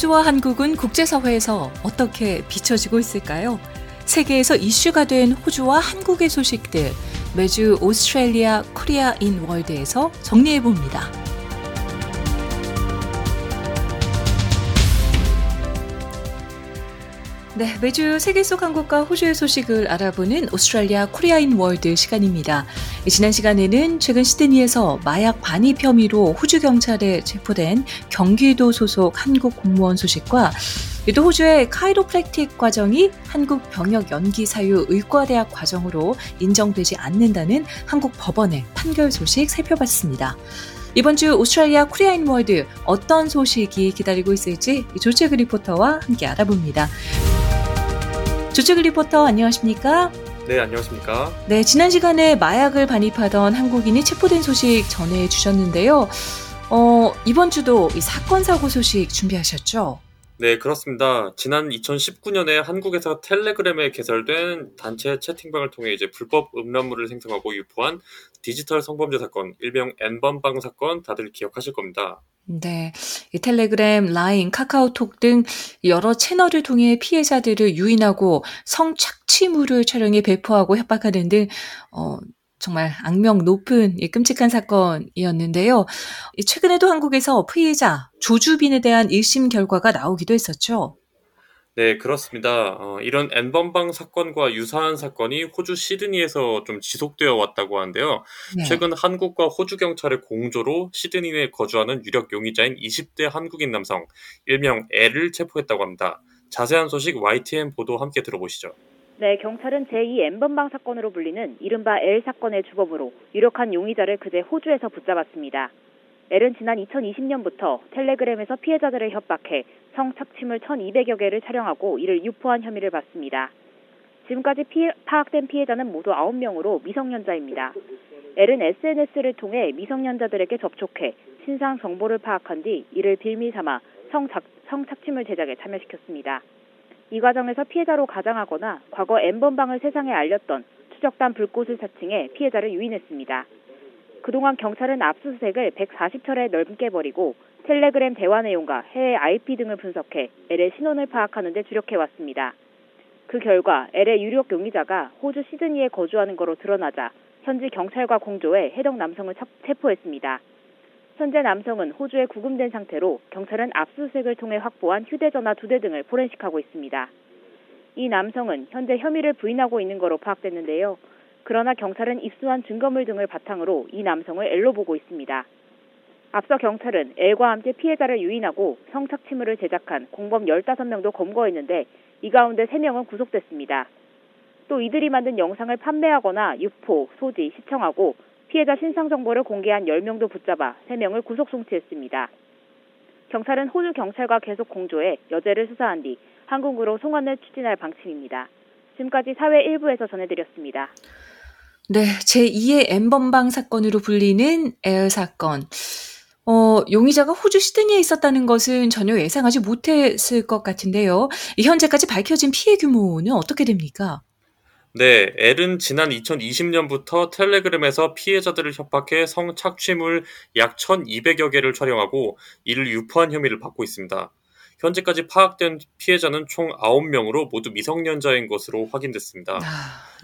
호주와 한국은 국제사회에서 어떻게 비춰지고 있을까요? 세계에서 이슈가 된 호주와 한국의 소식들 매주 Australia Korea in World에서 정리해 봅니다. 네, 매주 세계 속 한국과 호주의 소식을 알아보는 Australia Korea in World 시간입니다. 지난 시간에는 최근 시드니에서 마약 반입 혐의로 호주 경찰에 체포된 경기도 소속 한국 공무원 소식과 또 호주의 카이로프랙틱 과정이 한국 병역 연기 사유 의과대학 과정으로 인정되지 않는다는 한국 법원의 판결 소식 살펴봤습니다. 이번 주 Australia Korea in World 어떤 소식이 기다리고 있을지 조채그 리포터와 함께 알아봅니다. 조채그 리포터 안녕하십니까? 네, 안녕하십니까? 네, 지난 시간에 마약을 반입하던 한국인이 체포된 소식 전해 주셨는데요. 어, 이번 주도 이 사건 사고 소식 준비하셨죠? 네, 그렇습니다. 지난 2019년에 한국에서 텔레그램에 개설된 단체 채팅방을 통해 이제 불법 음란물을 생성하고 유포한 디지털 성범죄 사건, 일명 N번방 사건 다들 기억하실 겁니다. 네. 이 텔레그램, 라인, 카카오톡 등 여러 채널을 통해 피해자들을 유인하고 성착취물을 촬영해 배포하고 협박하는 등, 어, 정말 악명 높은 끔찍한 사건이었는데요. 최근에도 한국에서 피해자 조주빈에 대한 1심 결과가 나오기도 했었죠. 네, 그렇습니다. 어, 이런 N번방 사건과 유사한 사건이 호주 시드니에서 좀 지속되어 왔다고 하는데요. 네. 최근 한국과 호주 경찰의 공조로 시드니 에 거주하는 유력 용의자인 20대 한국인 남성, 일명 L을 체포했다고 합니다. 자세한 소식 YTN 보도 함께 들어보시죠. 네, 경찰은 제2 N번방 사건으로 불리는 이른바 L 사건의 주범으로 유력한 용의자를 그제 호주에서 붙잡았습니다. L은 지난 2020년부터 텔레그램에서 피해자들을 협박해 성착취물 1,200여 개를 촬영하고 이를 유포한 혐의를 받습니다. 지금까지 피해, 파악된 피해자는 모두 9명으로 미성년자입니다. L은 SNS를 통해 미성년자들에게 접촉해 신상 정보를 파악한 뒤 이를 빌미 삼아 성착, 성착취물 제작에 참여시켰습니다. 이 과정에서 피해자로 가장하거나 과거 N번방을 세상에 알렸던 추적단 불꽃을 사칭해 피해자를 유인했습니다. 그동안 경찰은 압수수색을 140차례 넘게 벌이고 텔레그램 대화 내용과 해외 IP 등을 분석해 L의 신원을 파악하는 데 주력해왔습니다. 그 결과 L의 유력 용의자가 호주 시드니에 거주하는 것으로 드러나자 현지 경찰과 공조해 해당 남성을 체포했습니다. 현재 남성은 호주에 구금된 상태로 경찰은 압수수색을 통해 확보한 휴대전화 두 대 등을 포렌식하고 있습니다. 이 남성은 현재 혐의를 부인하고 있는 거로 파악됐는데요. 그러나 경찰은 입수한 증거물 등을 바탕으로 이 남성을 L로 보고 있습니다. 앞서 경찰은 L과 함께 피해자를 유인하고 성착취물을 제작한 공범 15명도 검거했는데 이 가운데 3명은 구속됐습니다. 또 이들이 만든 영상을 판매하거나 유포, 소지, 시청하고 피해자 신상 정보를 공개한 10명도 붙잡아 3명을 구속 송치했습니다. 경찰은 호주 경찰과 계속 공조해 여죄를 수사한 뒤 한국으로 송환을 추진할 방침입니다. 지금까지 사회 일부에서 전해드렸습니다. 네, 제2의 엠번방 사건으로 불리는 에어 사건. 어, 용의자가 호주 시드니에 있었다는 것은 전혀 예상하지 못했을 것 같은데요. 현재까지 밝혀진 피해 규모는 어떻게 됩니까? 네, L은 지난 2020년부터 텔레그램에서 피해자들을 협박해 성착취물 약 1200여 개를 촬영하고 이를 유포한 혐의를 받고 있습니다. 현재까지 파악된 피해자는 총 9명으로 모두 미성년자인 것으로 확인됐습니다. 아,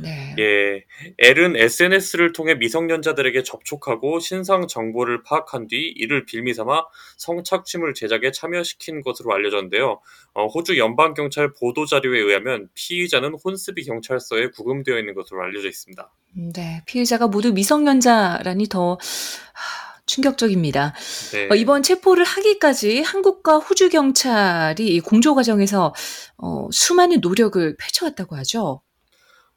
네. 예. L은 SNS를 통해 미성년자들에게 접촉하고 신상 정보를 파악한 뒤 이를 빌미 삼아 성착취물 제작에 참여시킨 것으로 알려졌는데요. 어, 호주 연방경찰 보도자료에 의하면 피의자는 혼스비 경찰서에 구금되어 있는 것으로 알려져 있습니다. 네. 피해자가 모두 미성년자라니 더 충격적입니다. 네. 어, 이번 체포를 하기까지 한국과 호주 경찰이 공조 과정에서 어, 수많은 노력을 펼쳐왔다고 하죠.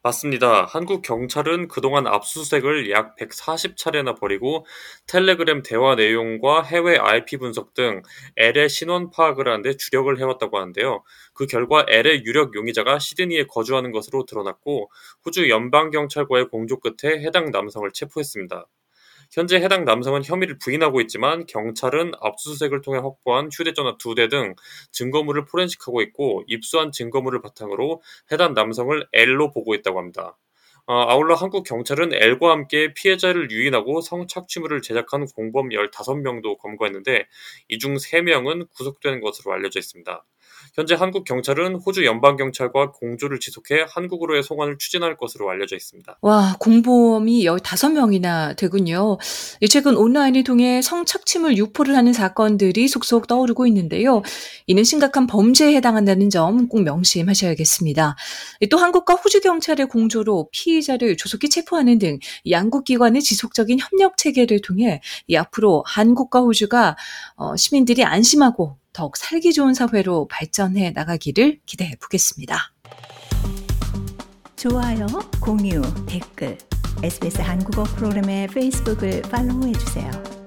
맞습니다. 한국 경찰은 그동안 압수수색을 약 140차례나 벌이고 텔레그램 대화 내용과 해외 IP 분석 등 L의 신원 파악을 하는데 주력을 해왔다고 하는데요. 그 결과 L의 유력 용의자가 시드니에 거주하는 것으로 드러났고 호주 연방경찰과의 공조 끝에 해당 남성을 체포했습니다. 현재 해당 남성은 혐의를 부인하고 있지만 경찰은 압수수색을 통해 확보한 휴대전화 두 대 등 증거물을 포렌식하고 있고 입수한 증거물을 바탕으로 해당 남성을 L로 보고 있다고 합니다. 어, 아울러 한국 경찰은 L과 함께 피해자를 유인하고 성착취물을 제작한 공범 15명도 검거했는데 이 중 3명은 구속된 것으로 알려져 있습니다. 현재 한국 경찰은 호주 연방 경찰과 공조를 지속해 한국으로의 송환을 추진할 것으로 알려져 있습니다. 와, 공범이 15명이나 되군요. 최근 온라인을 통해 성착취물 유포를 하는 사건들이 속속 떠오르고 있는데요. 이는 심각한 범죄에 해당한다는 점 꼭 명심하셔야겠습니다. 또 한국과 호주 경찰의 공조로 피의자를 조속히 체포하는 등 양국 기관의 지속적인 협력 체계를 통해 앞으로 한국과 호주가 어, 시민들이 안심하고 더욱 살기 좋은 사회로 발전해 나가기를 기대해 보겠습니다. 좋아요, 공유, 댓글, SBS 한국어 프로그램의 페이스북을 팔로우해 주세요.